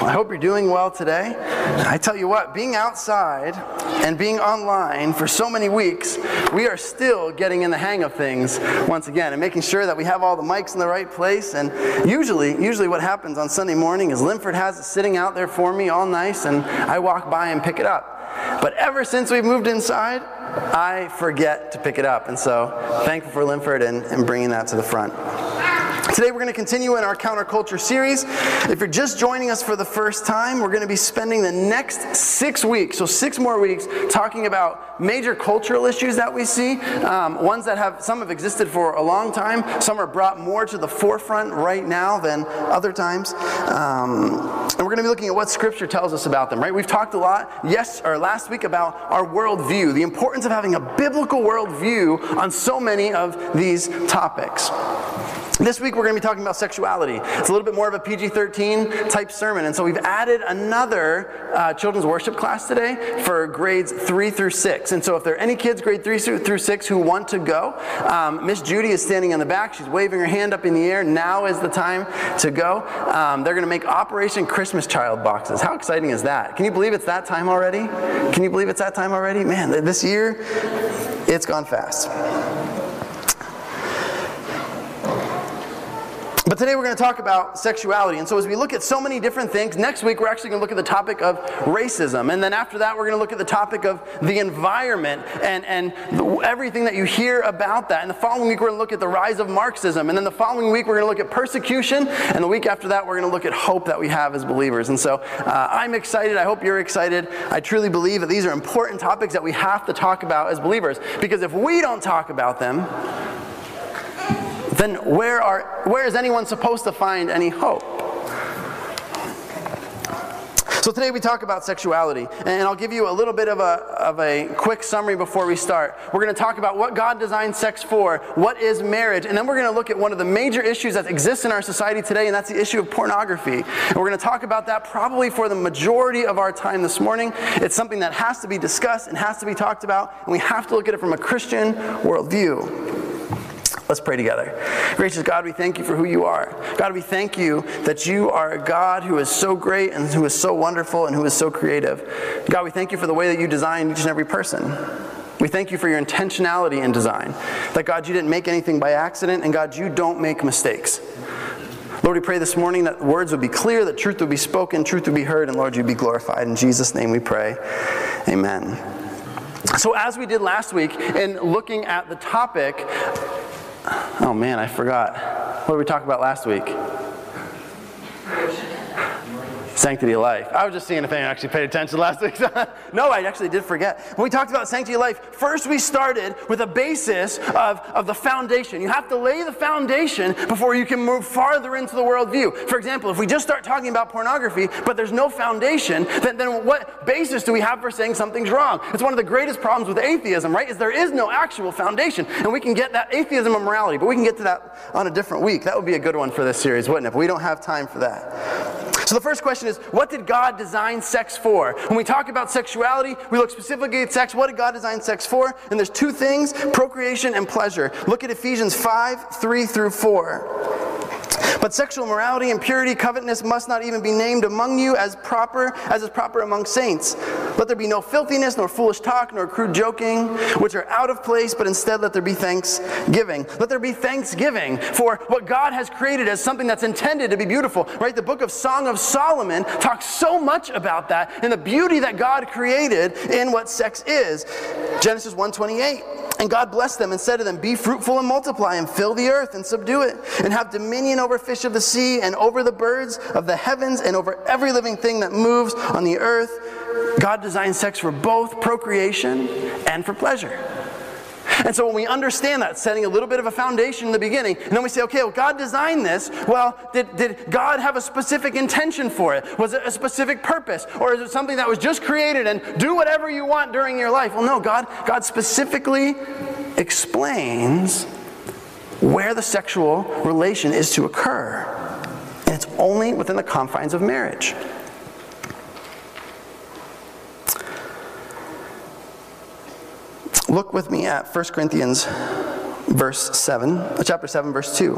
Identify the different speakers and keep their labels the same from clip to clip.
Speaker 1: Well, I hope you're doing well today. I tell you what, being outside and being online for so many weeks, we are still getting in the hang of things once again and making sure that we have all the mics in the right place. And usually, usually what happens on Sunday morning is Linford has it sitting out there for me all nice and I walk by and pick it up. But ever since we've moved inside, I forget to pick it up. And so thankful for Linford and, and bringing that to the front. Today we're going to continue in our counterculture series. If you're just joining us for the first time, we're going to be spending the next six weeks, so six more weeks, talking about major cultural issues that we see. Um, ones that have some have existed for a long time. Some are brought more to the forefront right now than other times. Um, and we're going to be looking at what Scripture tells us about them. Right? We've talked a lot, yes, or last week about our worldview, the importance of having a biblical worldview on so many of these topics. This week we're going to be talking about sexuality. It's a little bit more of a PG 13 type sermon. And so we've added another uh, children's worship class today for grades 3 through 6. And so if there are any kids grade 3 through 6 who want to go, um, Miss Judy is standing in the back. She's waving her hand up in the air. Now is the time to go. Um, they're going to make Operation Christmas Child boxes. How exciting is that? Can you believe it's that time already? Can you believe it's that time already? Man, this year, it's gone fast. But today we're going to talk about sexuality. And so as we look at so many different things, next week we're actually going to look at the topic of racism. And then after that we're going to look at the topic of the environment and, and everything that you hear about that. And the following week we're going to look at the rise of Marxism. And then the following week we're going to look at persecution. And the week after that we're going to look at hope that we have as believers. And so uh, I'm excited. I hope you're excited. I truly believe that these are important topics that we have to talk about as believers. Because if we don't talk about them, then where, are, where is anyone supposed to find any hope? So today we talk about sexuality, and I'll give you a little bit of a, of a quick summary before we start. We're going to talk about what God designed sex for, what is marriage, and then we're going to look at one of the major issues that exists in our society today, and that's the issue of pornography. And we're going to talk about that probably for the majority of our time this morning. It's something that has to be discussed and has to be talked about, and we have to look at it from a Christian worldview. Let's pray together. Gracious God, we thank you for who you are. God, we thank you that you are a God who is so great and who is so wonderful and who is so creative. God, we thank you for the way that you design each and every person. We thank you for your intentionality in design. That God, you didn't make anything by accident, and God, you don't make mistakes. Lord, we pray this morning that words would be clear, that truth would be spoken, truth would be heard, and Lord, you'd be glorified. In Jesus' name we pray. Amen. So, as we did last week in looking at the topic Oh man, I forgot. What did we talk about last week? Sanctity of life. I was just seeing if anyone actually paid attention last week. no, I actually did forget. When we talked about sanctity of life, first we started with a basis of, of the foundation. You have to lay the foundation before you can move farther into the worldview. For example, if we just start talking about pornography, but there's no foundation, then, then what basis do we have for saying something's wrong? It's one of the greatest problems with atheism, right? Is there is no actual foundation. And we can get that atheism and morality, but we can get to that on a different week. That would be a good one for this series, wouldn't it? But we don't have time for that. So the first question is, what did God design sex for? When we talk about sexuality, we look specifically at sex. What did God design sex for? And there's two things, procreation and pleasure. Look at Ephesians 5, 3 through 4. But sexual morality, impurity, covetousness must not even be named among you as proper as is proper among saints. Let there be no filthiness, nor foolish talk, nor crude joking, which are out of place, but instead let there be thanksgiving. Let there be thanksgiving for what God has created as something that's intended to be beautiful. Right? The book of Song of Solomon talks so much about that and the beauty that God created in what sex is. Genesis 128. And God blessed them and said to them, Be fruitful and multiply, and fill the earth and subdue it, and have dominion over fish of the sea, and over the birds of the heavens, and over every living thing that moves on the earth. God designed sex for both procreation and for pleasure. And so when we understand that, setting a little bit of a foundation in the beginning, and then we say, okay, well, God designed this. Well, did, did God have a specific intention for it? Was it a specific purpose? Or is it something that was just created and do whatever you want during your life? Well, no, God, God specifically explains where the sexual relation is to occur. And it's only within the confines of marriage. Look with me at 1 Corinthians verse 7, uh, chapter 7 verse 2.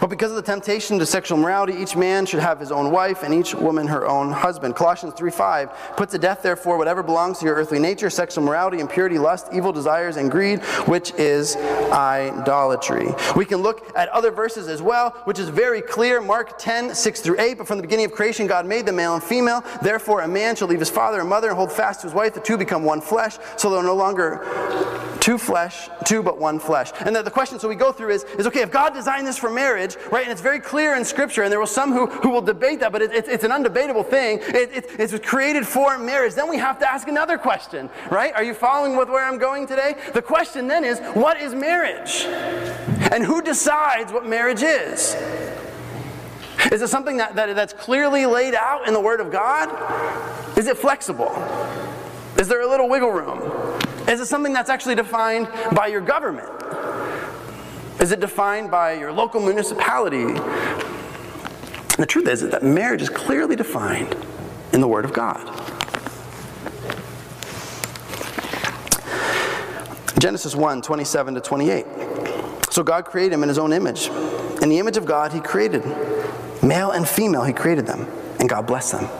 Speaker 1: But because of the temptation to sexual morality, each man should have his own wife and each woman her own husband. Colossians 3:5 Put to death therefore whatever belongs to your earthly nature, sexual morality, impurity, lust, evil desires and greed, which is idolatry. We can look at other verses as well, which is very clear. Mark 10, 6 through 8. But from the beginning of creation, God made them male and female. Therefore, a man shall leave his father and mother and hold fast to his wife. The two become one flesh. So they're no longer two flesh, two but one flesh. And the, the question, so we go through is, is okay, if God designed this for marriage, right, and it's very clear in Scripture, and there will some who, who will debate that, but it, it, it's an undebatable thing. It, it, it's created for marriage. Then we have to ask another question, right? Are you following with where I'm going today? The question then is, what is marriage? And who decides what marriage is? Is it something that, that, that's clearly laid out in the Word of God? Is it flexible? Is there a little wiggle room? Is it something that's actually defined by your government? Is it defined by your local municipality? The truth is that marriage is clearly defined in the Word of God. Genesis 1 27 to 28. So God created him in his own image. In the image of God, he created male and female, he created them, and God blessed them.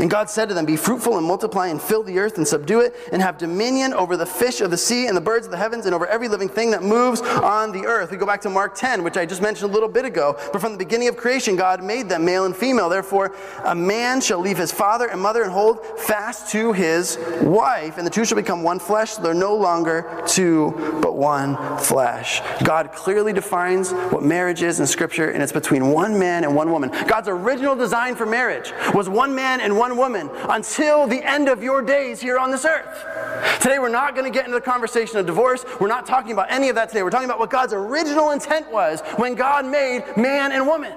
Speaker 1: And God said to them, Be fruitful and multiply and fill the earth and subdue it, and have dominion over the fish of the sea and the birds of the heavens and over every living thing that moves on the earth. We go back to Mark 10, which I just mentioned a little bit ago. But from the beginning of creation, God made them male and female. Therefore, a man shall leave his father and mother and hold fast to his wife, and the two shall become one flesh. They're no longer two, but one flesh. God clearly defines what marriage is in Scripture, and it's between one man and one woman. God's original design for marriage was one man and one woman until the end of your days here on this earth. Today, we're not going to get into the conversation of divorce. We're not talking about any of that today. We're talking about what God's original intent was when God made man and woman.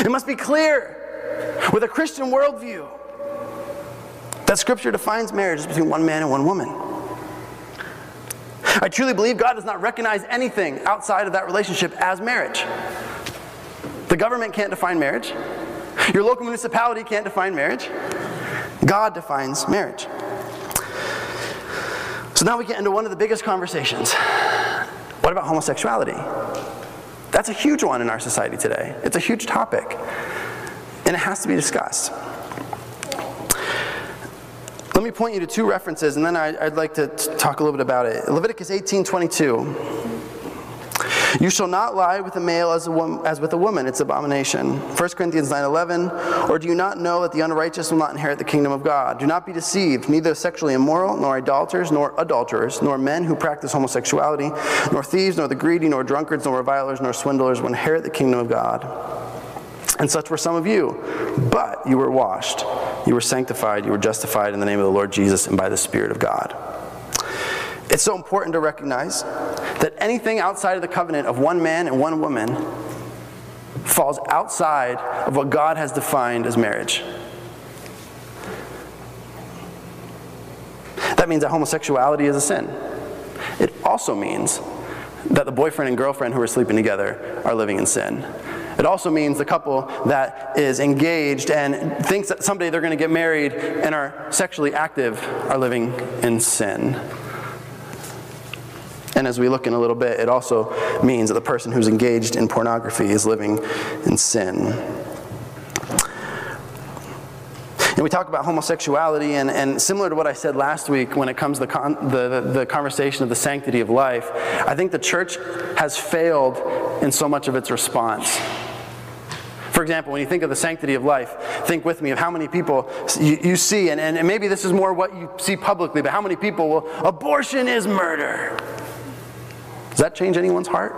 Speaker 1: It must be clear with a Christian worldview that Scripture defines marriage as between one man and one woman. I truly believe God does not recognize anything outside of that relationship as marriage. The government can't define marriage. Your local municipality can't define marriage. God defines marriage. So now we get into one of the biggest conversations. What about homosexuality? That's a huge one in our society today. It's a huge topic, and it has to be discussed. Let me point you to two references, and then I, would like to talk a little bit about it. Leviticus 18 22. You shall not lie with a male as, a woman, as with a woman, it's abomination. 1 Corinthians 9:11. Or do you not know that the unrighteous will not inherit the kingdom of God? Do not be deceived, neither sexually immoral, nor idolaters, nor adulterers, nor men who practice homosexuality, nor thieves, nor the greedy, nor drunkards, nor revilers, nor swindlers will inherit the kingdom of God. And such were some of you. But you were washed, you were sanctified, you were justified in the name of the Lord Jesus and by the Spirit of God. It's so important to recognize that anything outside of the covenant of one man and one woman falls outside of what God has defined as marriage. That means that homosexuality is a sin. It also means that the boyfriend and girlfriend who are sleeping together are living in sin. It also means the couple that is engaged and thinks that someday they're going to get married and are sexually active are living in sin. And as we look in a little bit, it also means that the person who's engaged in pornography is living in sin. And we talk about homosexuality, and, and similar to what I said last week when it comes to the, con, the, the conversation of the sanctity of life, I think the church has failed in so much of its response. For example, when you think of the sanctity of life, think with me of how many people you, you see, and, and maybe this is more what you see publicly, but how many people will, abortion is murder. Does that change anyone's heart?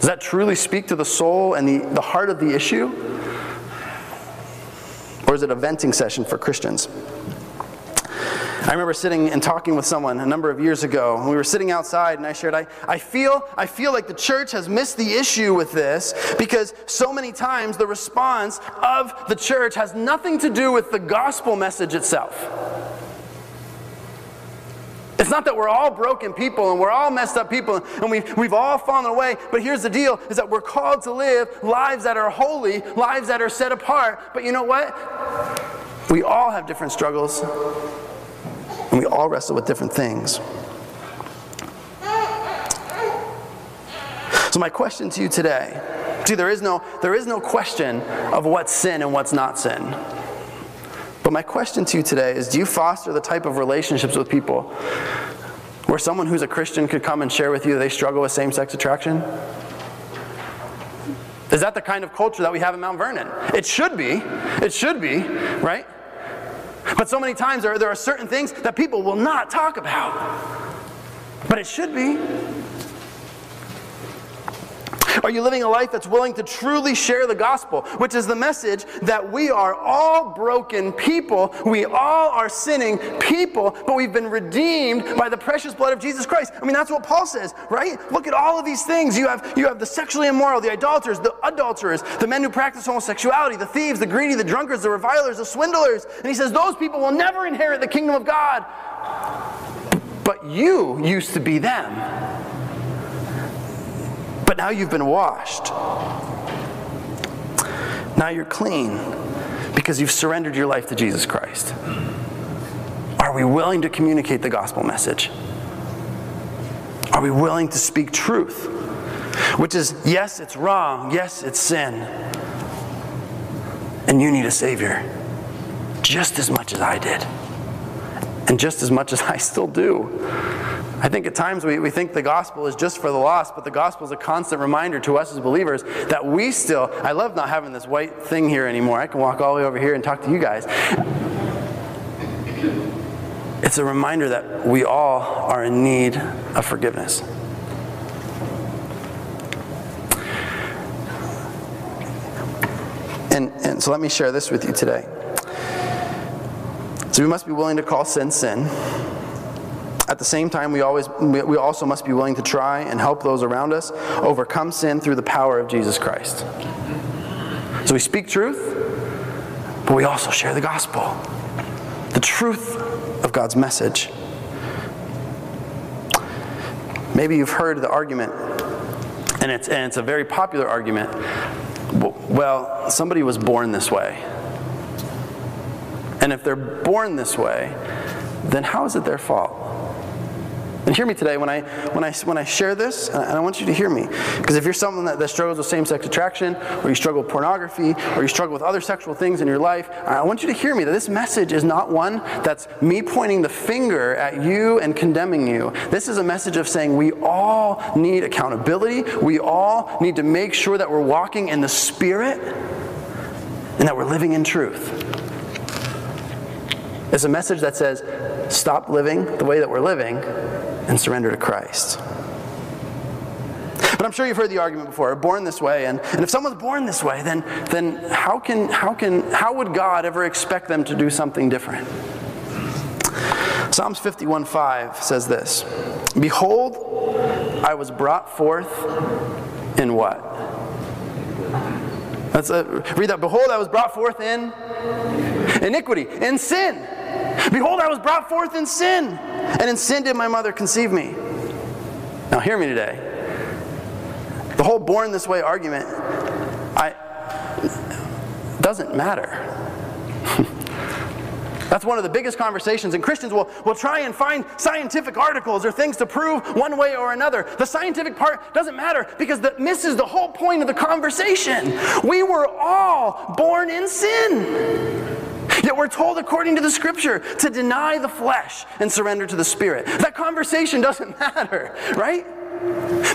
Speaker 1: Does that truly speak to the soul and the, the heart of the issue? Or is it a venting session for Christians? I remember sitting and talking with someone a number of years ago, and we were sitting outside, and I shared, I, I, feel, I feel like the church has missed the issue with this because so many times the response of the church has nothing to do with the gospel message itself. It's not that we're all broken people and we're all messed up people and we've, we've all fallen away, but here's the deal is that we're called to live lives that are holy, lives that are set apart. But you know what? We all have different struggles and we all wrestle with different things. So my question to you today, see there is no there is no question of what's sin and what's not sin. But my question to you today is do you foster the type of relationships with people where someone who's a Christian could come and share with you they struggle with same-sex attraction? Is that the kind of culture that we have in Mount Vernon? It should be. It should be, right? But so many times there, there are certain things that people will not talk about. But it should be. Are you living a life that's willing to truly share the gospel, which is the message that we are all broken people, we all are sinning people, but we've been redeemed by the precious blood of Jesus Christ? I mean, that's what Paul says, right? Look at all of these things. You have you have the sexually immoral, the idolaters, the adulterers, the men who practice homosexuality, the thieves, the greedy, the drunkards, the revilers, the swindlers. And he says those people will never inherit the kingdom of God. But you used to be them. But now you've been washed. Now you're clean because you've surrendered your life to Jesus Christ. Are we willing to communicate the gospel message? Are we willing to speak truth? Which is, yes, it's wrong. Yes, it's sin. And you need a Savior just as much as I did, and just as much as I still do. I think at times we, we think the gospel is just for the lost, but the gospel is a constant reminder to us as believers that we still, I love not having this white thing here anymore. I can walk all the way over here and talk to you guys. It's a reminder that we all are in need of forgiveness. And, and so let me share this with you today. So we must be willing to call sin sin at the same time, we, always, we also must be willing to try and help those around us overcome sin through the power of Jesus Christ. So we speak truth, but we also share the gospel, the truth of God's message. Maybe you've heard the argument, and it's, and it's a very popular argument. Well, somebody was born this way. And if they're born this way, then how is it their fault? And hear me today when I, when I, when I share this, and I want you to hear me. Because if you're someone that, that struggles with same sex attraction, or you struggle with pornography, or you struggle with other sexual things in your life, I want you to hear me that this message is not one that's me pointing the finger at you and condemning you. This is a message of saying we all need accountability, we all need to make sure that we're walking in the Spirit and that we're living in truth. It's a message that says, stop living the way that we're living and surrender to Christ. But I'm sure you've heard the argument before, born this way, and, and if someone's born this way, then, then how, can, how, can, how would God ever expect them to do something different? Psalms 51:5 says this Behold, I was brought forth in what? Let's read that. Behold, I was brought forth in iniquity, in sin. Behold, I was brought forth in sin, and in sin did my mother conceive me. Now, hear me today. The whole born this way argument, I doesn't matter. That's one of the biggest conversations, and Christians will, will try and find scientific articles or things to prove one way or another. The scientific part doesn't matter because that misses the whole point of the conversation. We were all born in sin. Yet we're told, according to the scripture, to deny the flesh and surrender to the spirit. That conversation doesn't matter, right?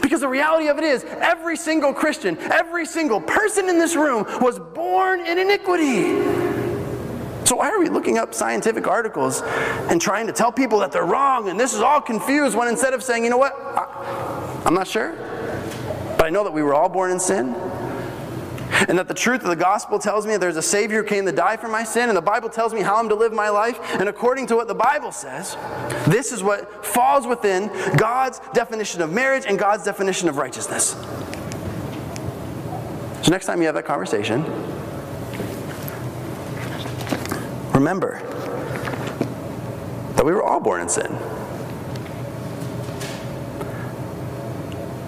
Speaker 1: Because the reality of it is, every single Christian, every single person in this room was born in iniquity. So, why are we looking up scientific articles and trying to tell people that they're wrong and this is all confused when instead of saying, you know what, I'm not sure, but I know that we were all born in sin and that the truth of the gospel tells me there's a Savior who came to die for my sin, and the Bible tells me how I'm to live my life. And according to what the Bible says, this is what falls within God's definition of marriage and God's definition of righteousness. So, next time you have that conversation, remember that we were all born in sin.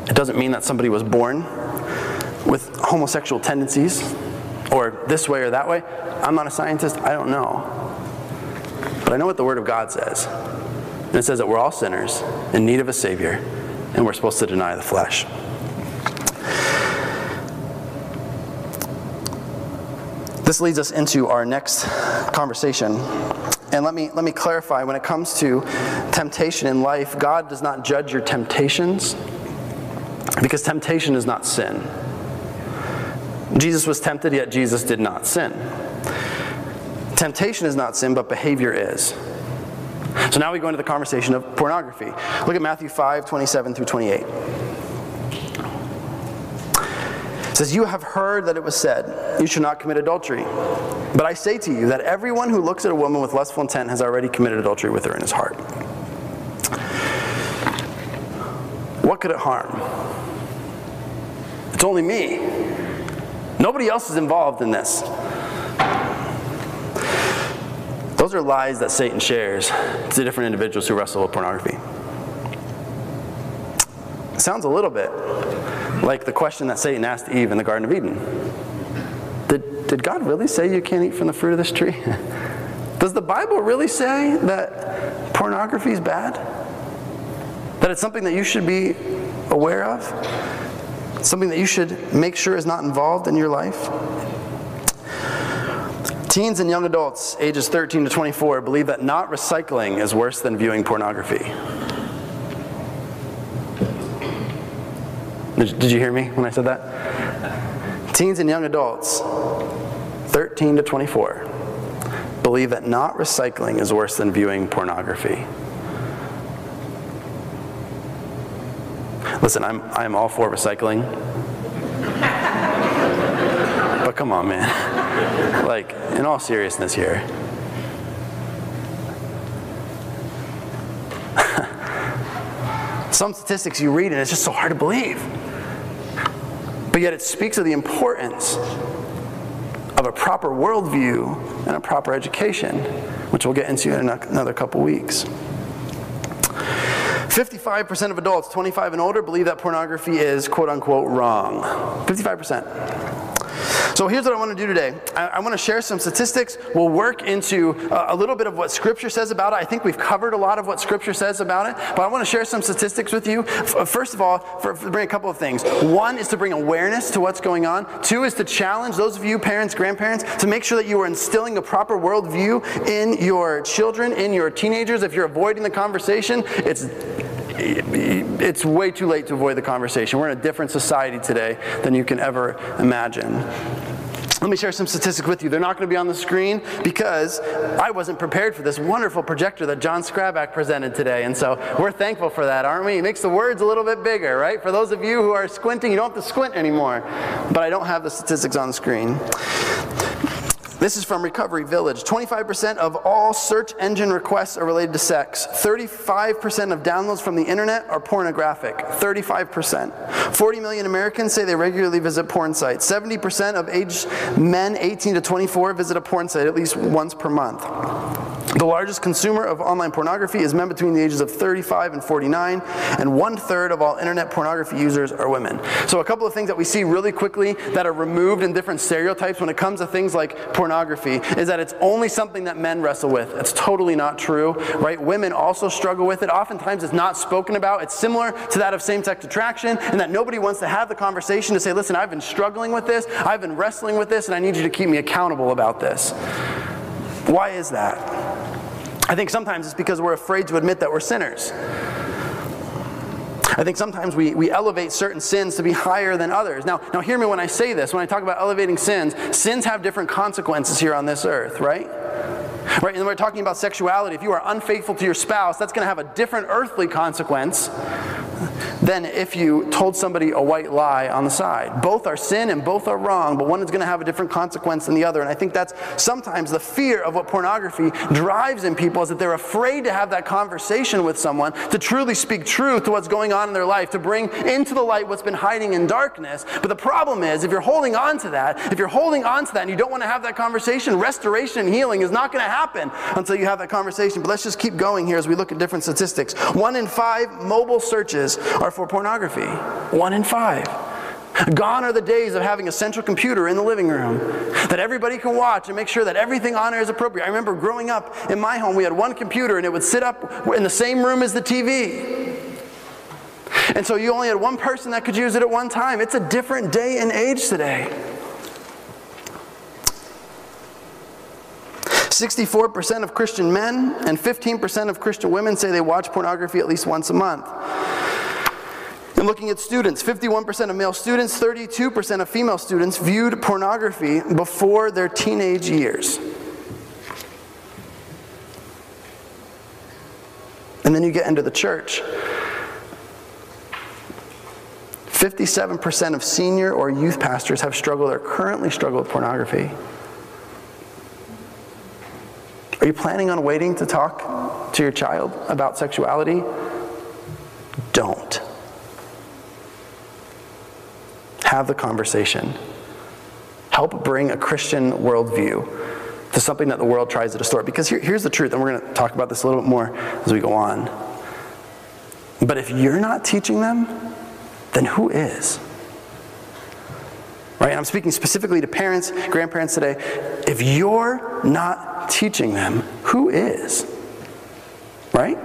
Speaker 1: It doesn't mean that somebody was born with homosexual tendencies or this way or that way. I'm not a scientist, I don't know. But I know what the Word of God says. And it says that we're all sinners in need of a Savior, and we're supposed to deny the flesh. This leads us into our next conversation. And let me, let me clarify when it comes to temptation in life, God does not judge your temptations because temptation is not sin. Jesus was tempted, yet Jesus did not sin. Temptation is not sin, but behavior is. So now we go into the conversation of pornography. Look at Matthew 5 27 through 28. It says, You have heard that it was said, You should not commit adultery. But I say to you that everyone who looks at a woman with lustful intent has already committed adultery with her in his heart. What could it harm? It's only me. Nobody else is involved in this. Those are lies that Satan shares to different individuals who wrestle with pornography. It sounds a little bit like the question that Satan asked Eve in the Garden of Eden Did, did God really say you can't eat from the fruit of this tree? Does the Bible really say that pornography is bad? That it's something that you should be aware of? Something that you should make sure is not involved in your life? Teens and young adults, ages 13 to 24, believe that not recycling is worse than viewing pornography. Did, you hear me when I said that? Teens and young adults, 13 to 24, believe that not recycling is worse than viewing pornography. Listen, I'm, I'm all for recycling. but come on, man. Like, in all seriousness here. Some statistics you read and it's just so hard to believe. But yet it speaks of the importance of a proper worldview and a proper education, which we'll get into in another couple weeks. 55% of adults 25 and older believe that pornography is quote unquote wrong. 55%. So here's what I want to do today. I, I want to share some statistics. We'll work into uh, a little bit of what Scripture says about it. I think we've covered a lot of what Scripture says about it, but I want to share some statistics with you. Uh, first of all, for, for bring a couple of things. One is to bring awareness to what's going on. Two is to challenge those of you, parents, grandparents, to make sure that you are instilling a proper worldview in your children, in your teenagers. If you're avoiding the conversation, it's it's way too late to avoid the conversation. We're in a different society today than you can ever imagine. Let me share some statistics with you. They're not going to be on the screen because I wasn't prepared for this wonderful projector that John Scrabak presented today. And so we're thankful for that, aren't we? It makes the words a little bit bigger, right? For those of you who are squinting, you don't have to squint anymore. But I don't have the statistics on the screen. This is from Recovery Village. 25% of all search engine requests are related to sex. 35% of downloads from the internet are pornographic. 35%. 40 million Americans say they regularly visit porn sites. 70% of aged men 18 to 24 visit a porn site at least once per month. The largest consumer of online pornography is men between the ages of 35 and 49, and one third of all internet pornography users are women. So, a couple of things that we see really quickly that are removed in different stereotypes when it comes to things like pornography is that it's only something that men wrestle with. It's totally not true, right? Women also struggle with it. Oftentimes, it's not spoken about. It's similar to that of same sex attraction, and that nobody wants to have the conversation to say, listen, I've been struggling with this, I've been wrestling with this, and I need you to keep me accountable about this. Why is that? I think sometimes it's because we're afraid to admit that we're sinners. I think sometimes we, we elevate certain sins to be higher than others. Now, now, hear me when I say this. When I talk about elevating sins, sins have different consequences here on this earth, right? Right, and we're talking about sexuality. If you are unfaithful to your spouse, that's going to have a different earthly consequence than if you told somebody a white lie on the side. Both are sin and both are wrong, but one is going to have a different consequence than the other. And I think that's sometimes the fear of what pornography drives in people is that they're afraid to have that conversation with someone, to truly speak truth to what's going on in their life, to bring into the light what's been hiding in darkness. But the problem is, if you're holding on to that, if you're holding on to that and you don't want to have that conversation, restoration and healing is not going to happen until you have that conversation. But let's just keep going here as we look at different statistics. One in five mobile searches are for pornography. One in five. Gone are the days of having a central computer in the living room that everybody can watch and make sure that everything on it is appropriate. I remember growing up in my home, we had one computer and it would sit up in the same room as the TV. And so you only had one person that could use it at one time. It's a different day and age today. 64% of Christian men and 15% of Christian women say they watch pornography at least once a month. And looking at students, 51% of male students, 32% of female students viewed pornography before their teenage years. And then you get into the church. 57% of senior or youth pastors have struggled or currently struggle with pornography. Are you planning on waiting to talk to your child about sexuality? Don't. Have the conversation. Help bring a Christian worldview to something that the world tries to distort. Because here, here's the truth, and we're going to talk about this a little bit more as we go on. But if you're not teaching them, then who is? Right? And I'm speaking specifically to parents, grandparents today. If you're not teaching them, who is? Right?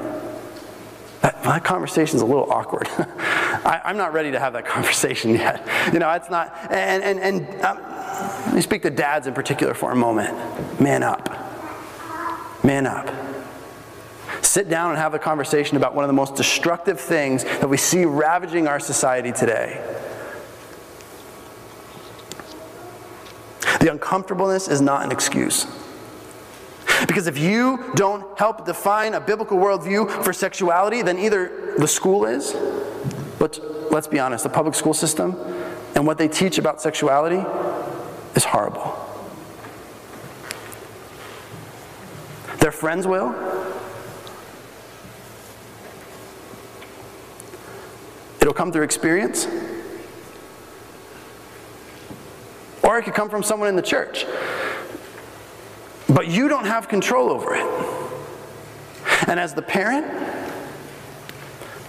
Speaker 1: That, that conversation's a little awkward. I, am not ready to have that conversation yet. You know, it's not. And, and, and um, let me speak to dads in particular for a moment. Man up. Man up. Sit down and have a conversation about one of the most destructive things that we see ravaging our society today. The uncomfortableness is not an excuse. Because if you don't help define a biblical worldview for sexuality, then either the school is, but let's be honest, the public school system and what they teach about sexuality is horrible. Their friends will, It'll come through experience, or it could come from someone in the church. But you don't have control over it. And as the parent,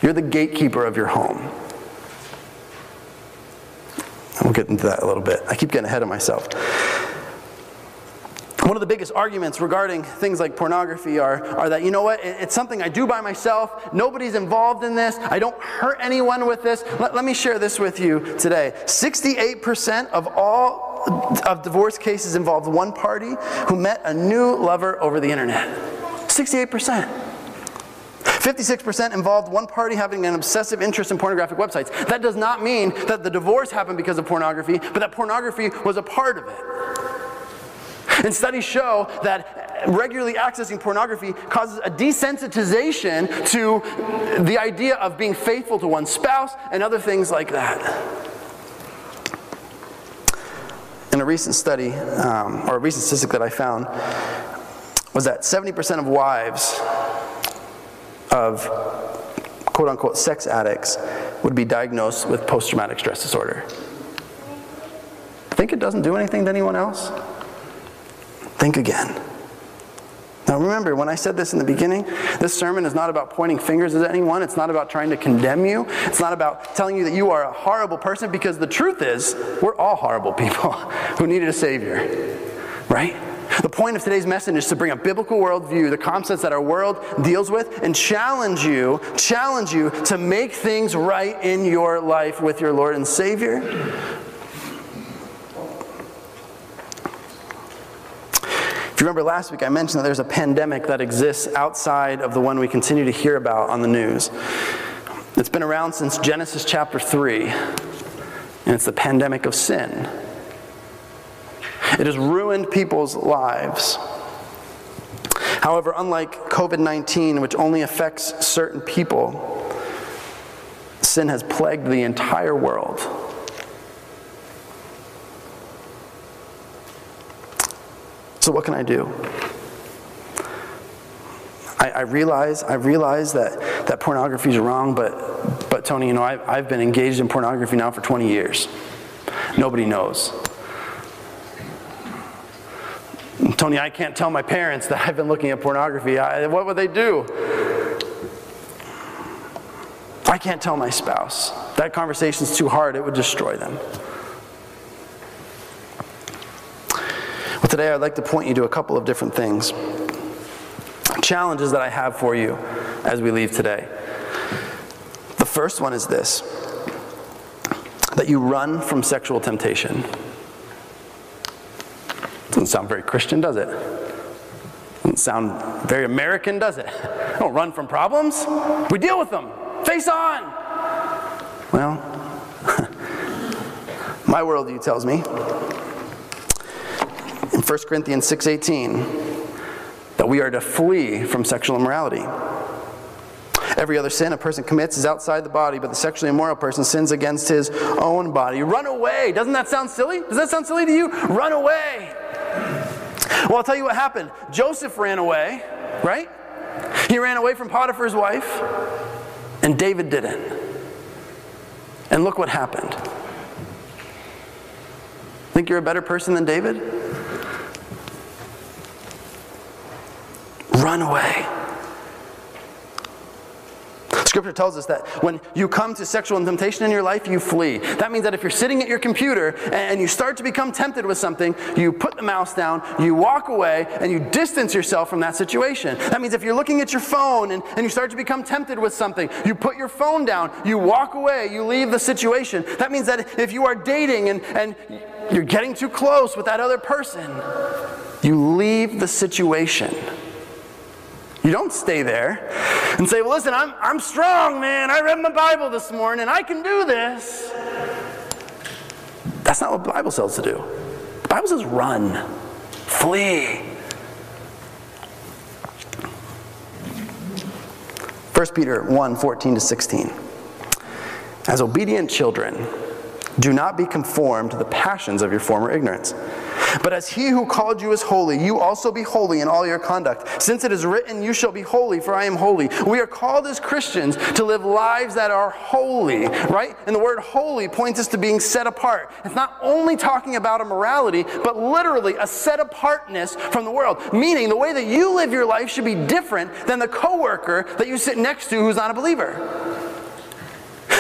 Speaker 1: you're the gatekeeper of your home. We'll get into that a little bit. I keep getting ahead of myself. One of the biggest arguments regarding things like pornography are, are that, you know what, it's something I do by myself. Nobody's involved in this. I don't hurt anyone with this. Let, let me share this with you today. 68% of all of divorce cases involved one party who met a new lover over the internet. 68%. 56% involved one party having an obsessive interest in pornographic websites. That does not mean that the divorce happened because of pornography, but that pornography was a part of it. And studies show that regularly accessing pornography causes a desensitization to the idea of being faithful to one's spouse and other things like that. In a recent study, um, or a recent statistic that I found, was that 70% of wives of quote unquote sex addicts would be diagnosed with post traumatic stress disorder. Think it doesn't do anything to anyone else? Think again. Now remember, when I said this in the beginning, this sermon is not about pointing fingers at anyone. It's not about trying to condemn you. It's not about telling you that you are a horrible person because the truth is, we're all horrible people who needed a Savior. Right? The point of today's message is to bring a biblical worldview, the concepts that our world deals with, and challenge you, challenge you to make things right in your life with your Lord and Savior. If you remember last week, I mentioned that there's a pandemic that exists outside of the one we continue to hear about on the news. It's been around since Genesis chapter 3, and it's the pandemic of sin. It has ruined people's lives. However, unlike COVID 19, which only affects certain people, sin has plagued the entire world. So what can I do? I, I realize I realize that, that pornography is wrong, but but Tony, you know, I, I've been engaged in pornography now for 20 years. Nobody knows. Tony, I can't tell my parents that I've been looking at pornography. I, what would they do? I can't tell my spouse. That conversation's too hard, it would destroy them. Well, today I'd like to point you to a couple of different things. Challenges that I have for you as we leave today. The first one is this that you run from sexual temptation. Doesn't sound very Christian, does it? Doesn't sound very American, does it? don't run from problems. We deal with them. Face on. Well, my worldview tells me in 1 Corinthians 6:18 that we are to flee from sexual immorality. Every other sin a person commits is outside the body, but the sexually immoral person sins against his own body. Run away. Doesn't that sound silly? Does that sound silly to you? Run away. Well, I'll tell you what happened. Joseph ran away, right? He ran away from Potiphar's wife, and David didn't. And look what happened. Think you're a better person than David? Run away. Scripture tells us that when you come to sexual temptation in your life, you flee. That means that if you're sitting at your computer and you start to become tempted with something, you put the mouse down, you walk away, and you distance yourself from that situation. That means if you're looking at your phone and, and you start to become tempted with something, you put your phone down, you walk away, you leave the situation. That means that if you are dating and, and you're getting too close with that other person, you leave the situation. You don't stay there and say, well, listen, I'm, I'm strong, man. I read my Bible this morning and I can do this. That's not what the Bible says to do. The Bible says run, flee. 1 Peter 1 14 to 16. As obedient children, do not be conformed to the passions of your former ignorance. But as he who called you is holy, you also be holy in all your conduct. Since it is written, You shall be holy, for I am holy. We are called as Christians to live lives that are holy, right? And the word holy points us to being set apart. It's not only talking about a morality, but literally a set apartness from the world. Meaning, the way that you live your life should be different than the coworker that you sit next to who's not a believer.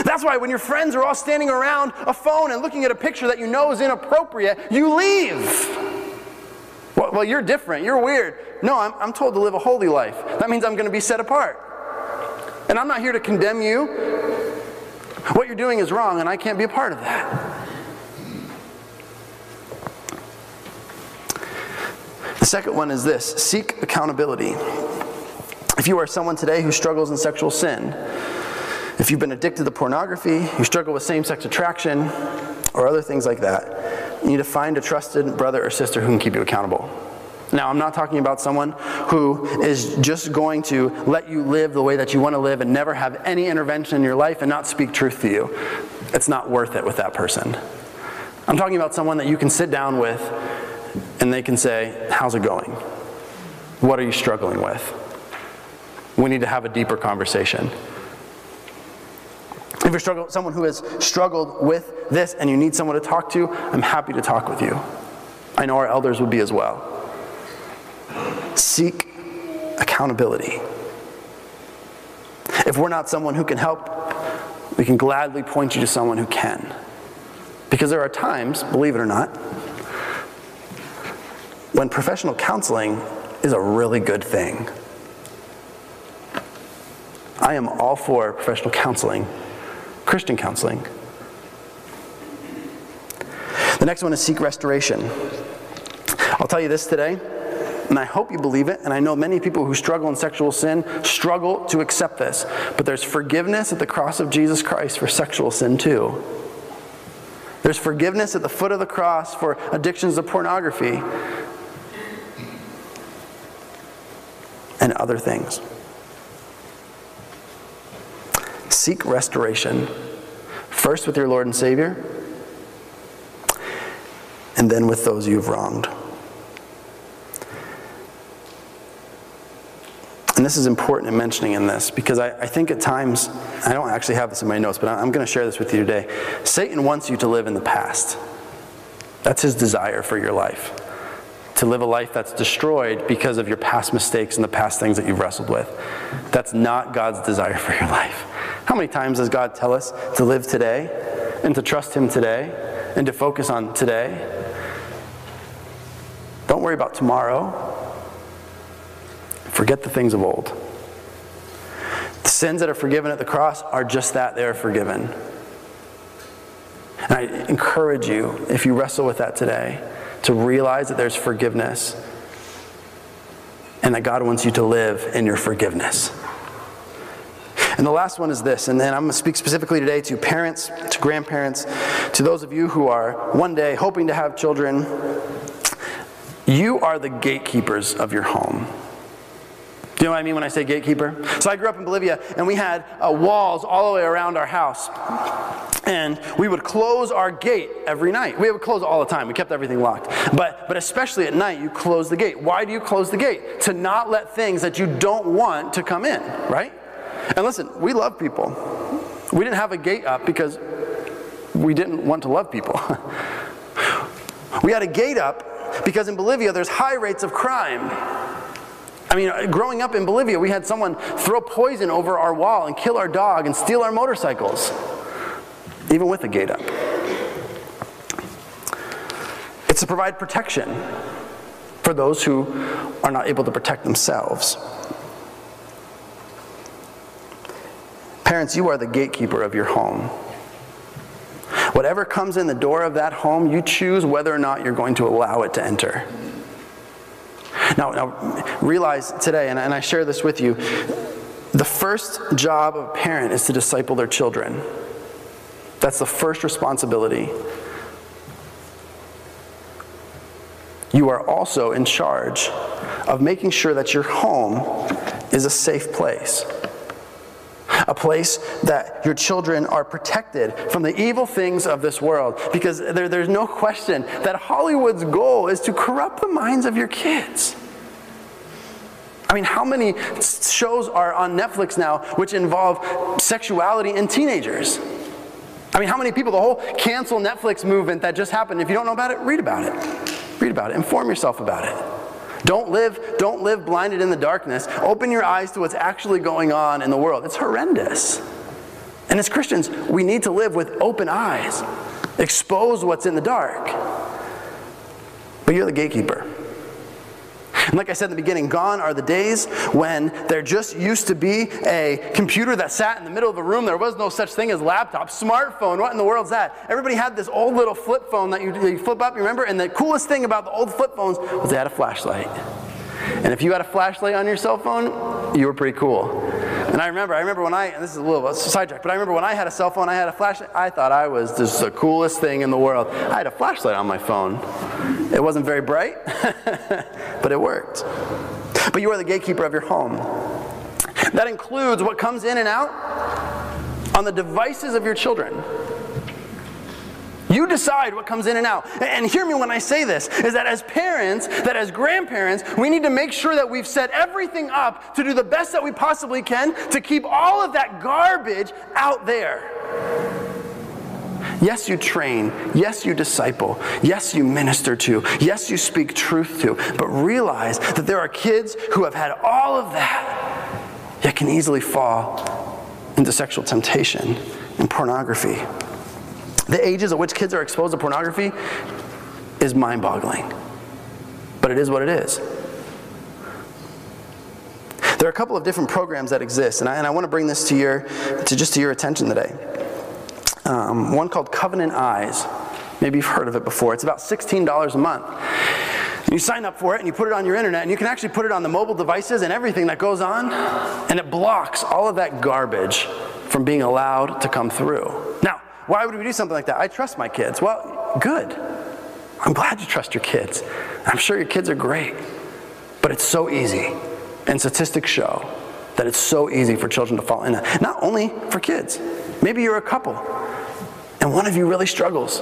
Speaker 1: That's why when your friends are all standing around a phone and looking at a picture that you know is inappropriate, you leave. Well, well you're different. You're weird. No, I'm, I'm told to live a holy life. That means I'm going to be set apart. And I'm not here to condemn you. What you're doing is wrong, and I can't be a part of that. The second one is this seek accountability. If you are someone today who struggles in sexual sin, if you've been addicted to pornography, you struggle with same sex attraction, or other things like that, you need to find a trusted brother or sister who can keep you accountable. Now, I'm not talking about someone who is just going to let you live the way that you want to live and never have any intervention in your life and not speak truth to you. It's not worth it with that person. I'm talking about someone that you can sit down with and they can say, How's it going? What are you struggling with? We need to have a deeper conversation. If you're struggling, someone who has struggled with this and you need someone to talk to, I'm happy to talk with you. I know our elders would be as well. Seek accountability. If we're not someone who can help, we can gladly point you to someone who can. Because there are times, believe it or not, when professional counseling is a really good thing. I am all for professional counseling Christian counseling. The next one is seek restoration. I'll tell you this today, and I hope you believe it, and I know many people who struggle in sexual sin struggle to accept this, but there's forgiveness at the cross of Jesus Christ for sexual sin too. There's forgiveness at the foot of the cross for addictions to pornography and other things. Seek restoration, first with your Lord and Savior, and then with those you've wronged. And this is important in mentioning in this because I, I, think at times, I don't actually have this in my notes, but I'm going to share this with you today. Satan wants you to live in the past. That's his desire for your life. To live a life that's destroyed because of your past mistakes and the past things that you've wrestled with. That's not God's desire for your life. How many times does God tell us to live today and to trust Him today and to focus on today? Don't worry about tomorrow. Forget the things of old. The sins that are forgiven at the cross are just that they are forgiven. And I encourage you, if you wrestle with that today, to realize that there's forgiveness and that God wants you to live in your forgiveness. And the last one is this, and then I'm going to speak specifically today to parents, to grandparents, to those of you who are one day hoping to have children. You are the gatekeepers of your home. Do you know what I mean when I say gatekeeper? So I grew up in Bolivia, and we had uh, walls all the way around our house. And we would close our gate every night. We would close all the time. We kept everything locked. But, but especially at night, you close the gate. Why do you close the gate? To not let things that you don't want to come in, right? And listen, we love people. We didn't have a gate up because we didn't want to love people. we had a gate up because in Bolivia there's high rates of crime. I mean, growing up in Bolivia, we had someone throw poison over our wall and kill our dog and steal our motorcycles, even with a gate up. It's to provide protection for those who are not able to protect themselves. Parents, you are the gatekeeper of your home. Whatever comes in the door of that home, you choose whether or not you're going to allow it to enter. Now, now realize today, and, and I share this with you, the first job of a parent is to disciple their children. That's the first responsibility. You are also in charge of making sure that your home is a safe place a place that your children are protected from the evil things of this world. Because there, there's no question that Hollywood's goal is to corrupt the minds of your kids. I mean, how many shows are on Netflix now which involve sexuality in teenagers? I mean, how many people, the whole cancel Netflix movement that just happened, if you don't know about it, read about it. Read about it. Inform yourself about it. Don't live, don't live blinded in the darkness. Open your eyes to what's actually going on in the world. It's horrendous. And as Christians, we need to live with open eyes, expose what's in the dark. But you're the gatekeeper. And like I said in the beginning, gone are the days when there just used to be a computer that sat in the middle of a room. There was no such thing as laptop, smartphone. What in the world's that? Everybody had this old little flip phone that you, you flip up, you remember? And the coolest thing about the old flip phones was they had a flashlight. And if you had a flashlight on your cell phone, you were pretty cool. And I remember, I remember when I, and this is a little sidetrack, but I remember when I had a cell phone, I had a flashlight. I thought I was just the coolest thing in the world. I had a flashlight on my phone. It wasn't very bright, but it worked. But you are the gatekeeper of your home. That includes what comes in and out on the devices of your children. You decide what comes in and out. And hear me when I say this is that as parents, that as grandparents, we need to make sure that we've set everything up to do the best that we possibly can to keep all of that garbage out there. Yes, you train. Yes, you disciple. Yes, you minister to. Yes, you speak truth to. But realize that there are kids who have had all of that, yet can easily fall into sexual temptation and pornography. The ages at which kids are exposed to pornography is mind boggling. But it is what it is. There are a couple of different programs that exist, and I, and I want to bring this to your, to just to your attention today. Um, one called Covenant Eyes. Maybe you've heard of it before. It's about $16 a month. You sign up for it and you put it on your internet, and you can actually put it on the mobile devices and everything that goes on, and it blocks all of that garbage from being allowed to come through. Why would we do something like that? I trust my kids. Well, good. I'm glad you trust your kids. I'm sure your kids are great. But it's so easy. And statistics show that it's so easy for children to fall in. Not only for kids. Maybe you're a couple and one of you really struggles.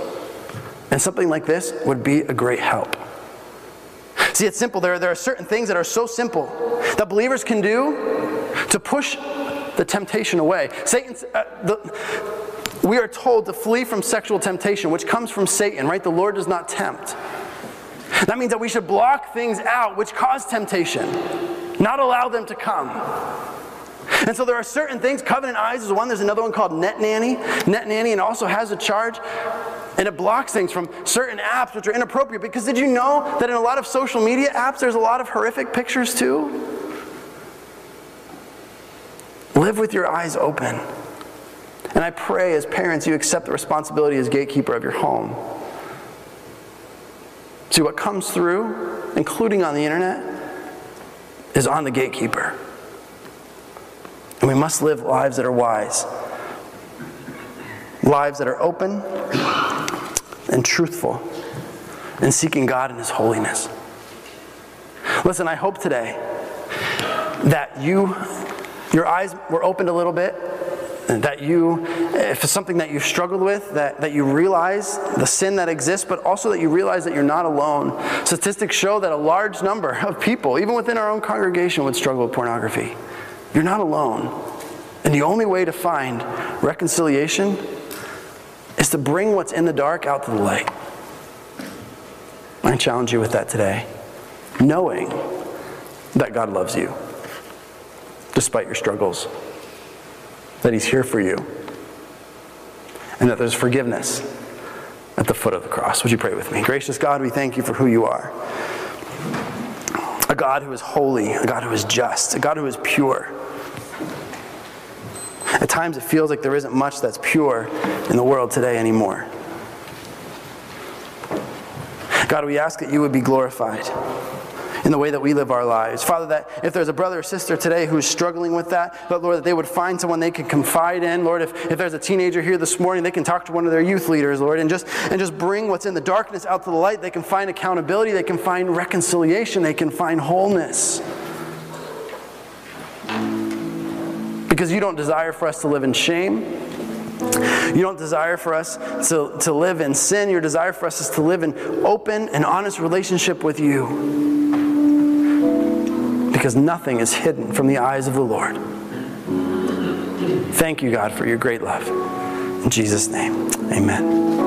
Speaker 1: And something like this would be a great help. See, it's simple. There, there are certain things that are so simple that believers can do to push the temptation away. Satan's, uh, the, we are told to flee from sexual temptation, which comes from Satan, right? The Lord does not tempt. That means that we should block things out which cause temptation, not allow them to come. And so there are certain things. Covenant Eyes is one. There's another one called Net Nanny. Net Nanny and also has a charge. And it blocks things from certain apps which are inappropriate. Because did you know that in a lot of social media apps, there's a lot of horrific pictures too? Live with your eyes open. And I pray as parents, you accept the responsibility as gatekeeper of your home. See what comes through, including on the internet, is on the gatekeeper. And we must live lives that are wise, lives that are open and truthful, and seeking God in His holiness. Listen, I hope today that you, your eyes were opened a little bit that you, if it's something that you've struggled with, that, that you realize the sin that exists, but also that you realize that you're not alone. Statistics show that a large number of people, even within our own congregation, would struggle with pornography. You're not alone. And the only way to find reconciliation is to bring what's in the dark out to the light. I challenge you with that today, knowing that God loves you despite your struggles that He's here for you, and that there's forgiveness at the foot of the cross. Would you pray with me? Gracious God, we thank you for who you are. A God who is holy, a God who is just, a God who is pure. At times it feels like there isn't much that's pure in the world today anymore. God, we ask that you would be glorified in the way that we live our lives. Father, that if there's a brother or sister today who's struggling with that, but Lord, that they would find someone they can confide in. Lord, if, if there's a teenager here this morning, they can talk to one of their youth leaders, Lord, and just, and just bring what's in the darkness out to the light. They can find accountability, they can find reconciliation, they can find wholeness. Because you don't desire for us to live in shame. You don't desire for us to, to live in sin. Your desire for us is to live in open and honest relationship with you because nothing is hidden from the eyes of the Lord. Thank you, God, for your great love. In Jesus' name, amen.